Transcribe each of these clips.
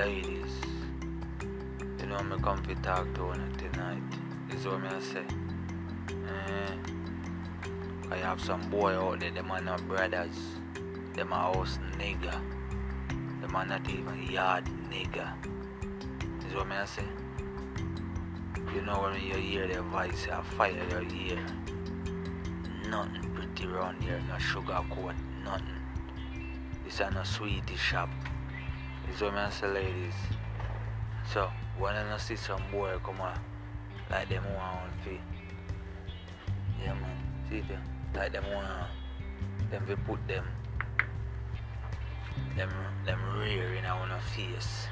ladies, you know me come to talk to you tonight. Is what I say. Eh, I have some boy out there, them are not brothers. Them are house nigga. Them are not even yard nigga. Is what I say. You know when you hear their voice, I fire your ear. Nothing pretty around here, no sugar coat, nothing. This are no sweetie shop. Me ladies. So when I see some boy come on, like them want fi, yeah man, see them, like them want them we put them, them them rear in our face,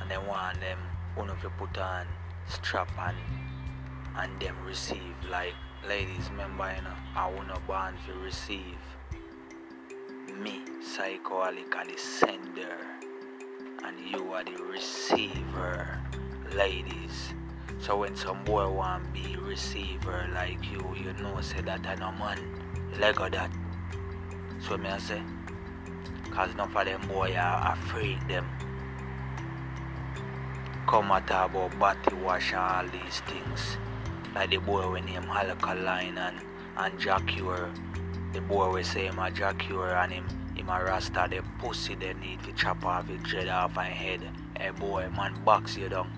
and they want them one of you put on strap and and them receive. Like ladies remember you know I wanna born to receive me psychotic the sender and you are the receiver ladies so when some boy want be receiver like you you know say that I no man leg of that so me I say cause enough of them boy are afraid them come at about body wash and all these things. Like the boy when him alkaline and, and Jah Cure. The boy we say him a Jah Cure and him him a rasta the pussy they need to chop off his dread off and head. Hey boy, man box you down.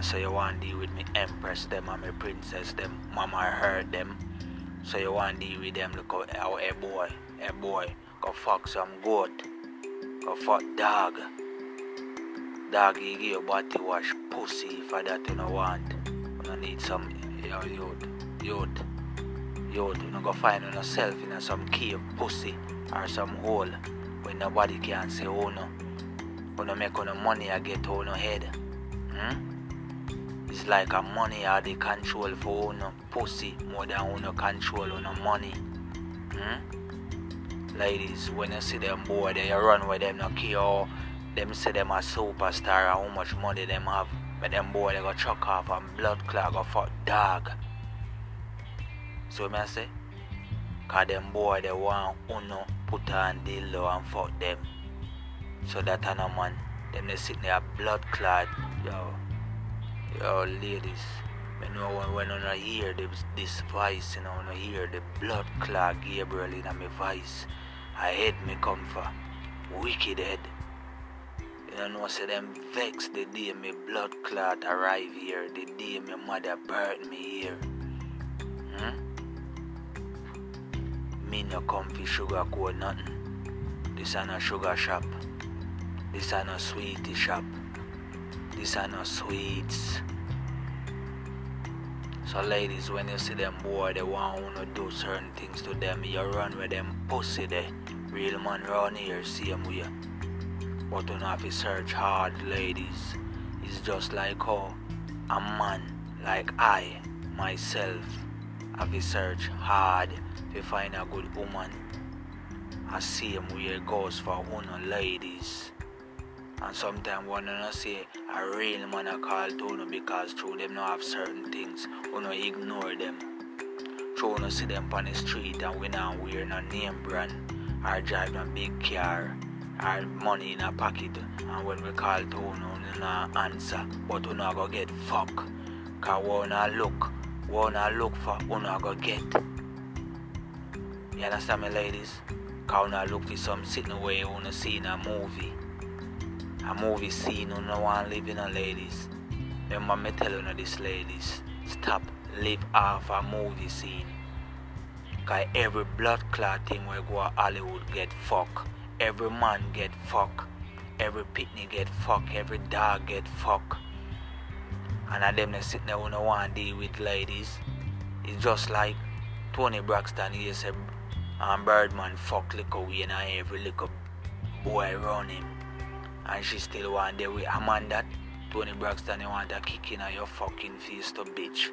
So you want deal with me empress them and me princess them. Mama heard them. So you want deal with them look out oh, hey boy, hey boy, go fuck some goat. Go fuck dog. Dog, you give your body wash pussy for that you don't want. You need some yo, youth, youth, You don't go find yourself in some cave pussy or some hole where nobody can say oh no. You don't make no money I get on no head. Hmm? It's like a money or the control for no pussy more than uno control on no money. Hmm? Ladies, when you see them boy, they run with them no care them say them a superstar and how much money them have. But them boy they go chuck off and blood clot go fuck dog. So me I say, cause them boy they want uno put on dildo and fuck them. So that a no man, them they sit there blood clot, yo, yo ladies. Me know when when I hear this, this voice, you know, when I hear the blood clot Gabriel in my voice, I head me come for wicked head. You know, say them vex the day my blood clot arrive here, the day my mother buried me here. Hmm? Me no comfy sugar coat nothing. This ain't a sugar shop. This ain't a sweetie shop. This ain't no sweets. So ladies, when you see them boy, they want to do certain things to them, you run with them pussy there. Real man round here, same way. But you don't have to search hard, ladies. It's just like how a man like I, myself, have to search hard to find a good woman. I same way it goes for one ladies. And sometimes one of say a real man I call to you because through them not have certain things. You know ignore them. Through you see them on the street and we not wear no name brand or drive a big car or money in a pocket and when we call to you, you not answer. But you not go get fuck. Cause we look. We not look for you not go get. You understand me ladies? Cause not look for some sitting where you wanna see in a movie. A movie scene you no one living in a ladies. Remember me tell you this ladies. Stop live off a movie scene. Cause every blood clot thing we go to Hollywood get fuck. Every man get fuck. Every picnic get fuck. Every dog get fuck. And of them that sit there who no want deal with ladies. It's just like Toni Braxton he said and Birdman fuck little way and every little boy around him. And she still want there with a man that Toni Braxton you want to kick in your fucking face to bitch.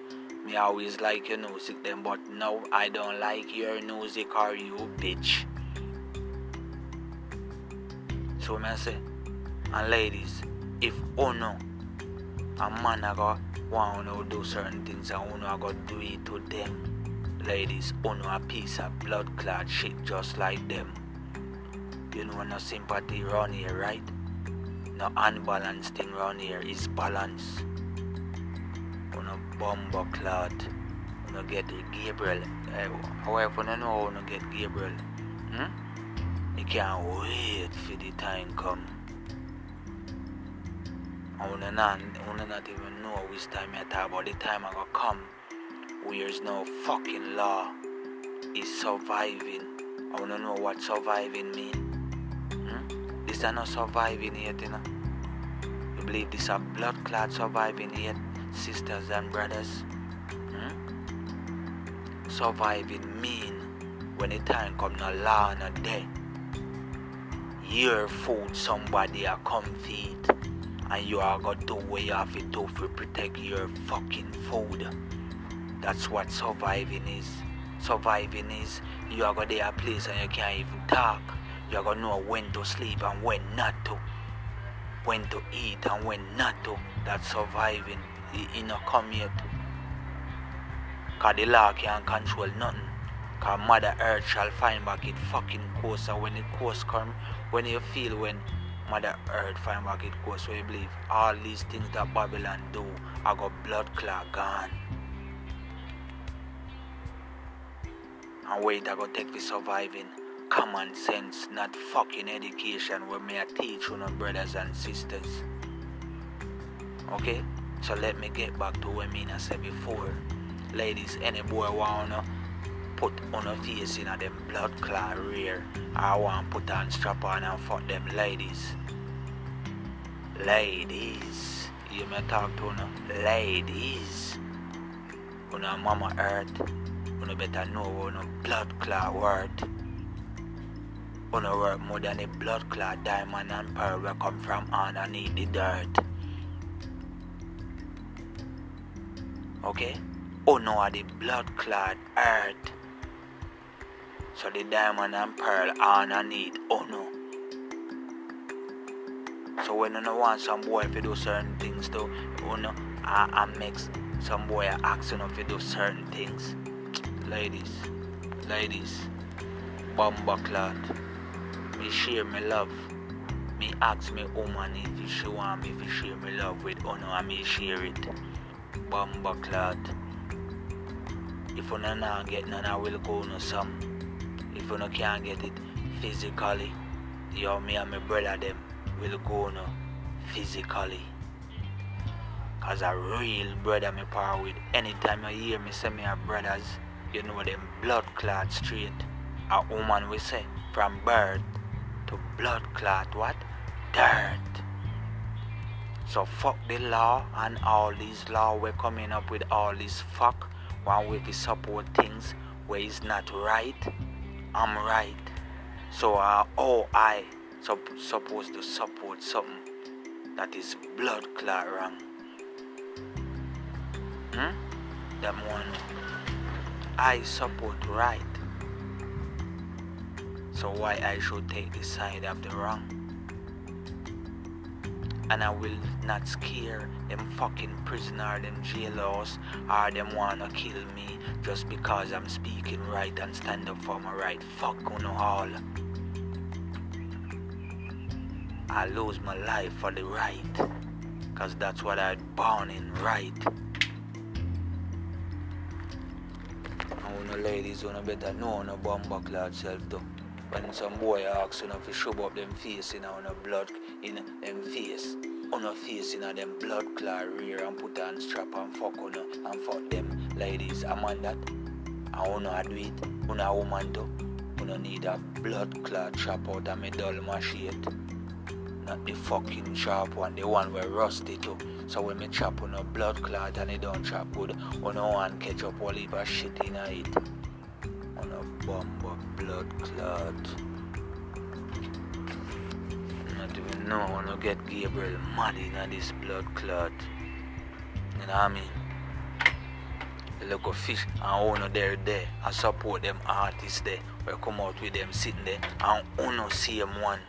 Me always like your music then but now I don't like your music or you bitch. So me say, and ladies, if uno a man a go want uno do certain things and uno a go do it to them, ladies, uno a piece of blood clot shit just like them. You know no sympathy around here, right? No unbalanced thing around here is balance. On a bumbo clot. On get Gabriel. Uh, however, I know to get Gabriel. Hmm? You can't wait for the time come. I wanna not, wanna not even know which time I talk about the time I gonna come. Where there's no fucking law. Is surviving. I wanna know what surviving mean. Hmm? This are not surviving yet, you know. You believe this are blood clot surviving yet, sisters and brothers? Hmm? Surviving mean when the time come no law no day. Your food somebody a come feed and you are gonna do you have to protect your fucking food. That's what surviving is. Surviving is you are gonna a place and you can't even talk. You are gonna know when to sleep and when not to. When to eat and when not to. That's surviving. You know come yet. Cause the law can't control nothing. Cause Mother Earth shall find back it fucking and when the course come, when you feel when Mother Earth find back it course, so you believe all these things that Babylon do I got blood clot gone. And wait I got to take for surviving common sense, not fucking education where me I teach you know brothers and sisters. Okay? So let me get back to what I mean I said before. Ladies, any boy wanna put on a face in a them blood clot rear. I want put on strap on and fuck them ladies. Ladies. You may talk to no ladies. Una mama earth. Una better know una blood clot word. Una work more than a blood clot diamond and pearl will come from underneath the dirt. Okay? Una are the blood clot earth. So the diamond and pearl all I need. Oh no. So when you want some boy to do certain things to Uno, I, I mix some boy asking if to do certain things. Ladies, ladies, bomba clot. Me share me love. Me ask me woman if she want me to share me love with Uno and me share it. Bomba clot. If you not get none, I will go no some if you can't get it physically, yo, me and my brother them will go no physically. Cause a real brother me power with. Anytime you hear me say me a brothers, you know them blood clot straight. A woman we say from birth to blood clot what? Dirt. So fuck the law and all these law we're coming up with all this fuck way to support things where it's not right I'm right. So uh, oh I sup- supposed to support something that is blood clot wrong. Hmm? That one I support right. So why I should take the side of the wrong? And I will not scare them fucking prisoner, them jailers, or them wanna kill me just because I'm speaking right and stand up for my right. Fuck on all. I lose my life for the right. Cause that's what I born in right. I want ladies wanna better know no bomba clot self though. When some boy asks you know, to shove up them face you know, blood in them face. On a face in you know, them blood clot rear and put on strap and fuck on you know, and fuck them ladies. I'm on that. I wanna do it. Una a woman too. Una need a blood clot chop out of me dull machete. Not the fucking sharp one, the one where rusty too. So when me chop on a blood clot and it don't chop good, una one catch up all heap of shit in it. Bomb of blood clot. Not even know wanna get Gabriel mad in this blood clot. You know what I mean? The local fish and owner there there and support them artists there. We come out with them sitting there and uno see them one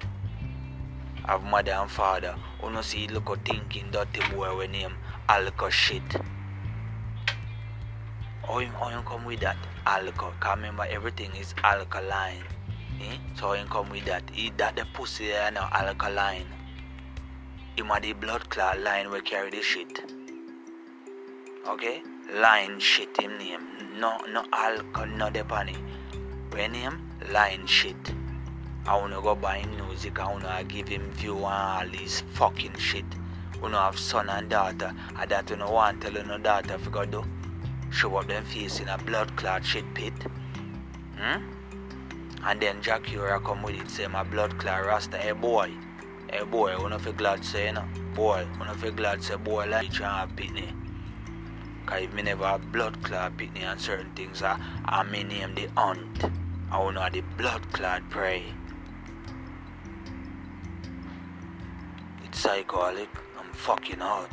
have mother and father. Uno see look thinking dirty boy when name Alco shit. How you, how you come with that? Alco. Cause remember everything is alkaline. Eh? So how you come with that? Eat that the pussy there now alkaline. him a the blood clot line we carry the shit. Okay? Line shit him name. No no alcohol no depani. When him line shit. I wanna go buy him music, I wanna give him view and all this fucking shit. We no have son and daughter, and that we no want tell no daughter if go do. Show up them face in a blood clot shit pit. Hmm? And then Jack Ura come with it, say my blood clot rasta, hey boy. Hey boy, one of feel glad say you know? Boy, one of feel glad say boy like you have pitney. Cause if me never have blood clot pitney and certain things, I, I may name the aunt. I wanna the blood clot pray. It's psychotic. I'm fucking hot.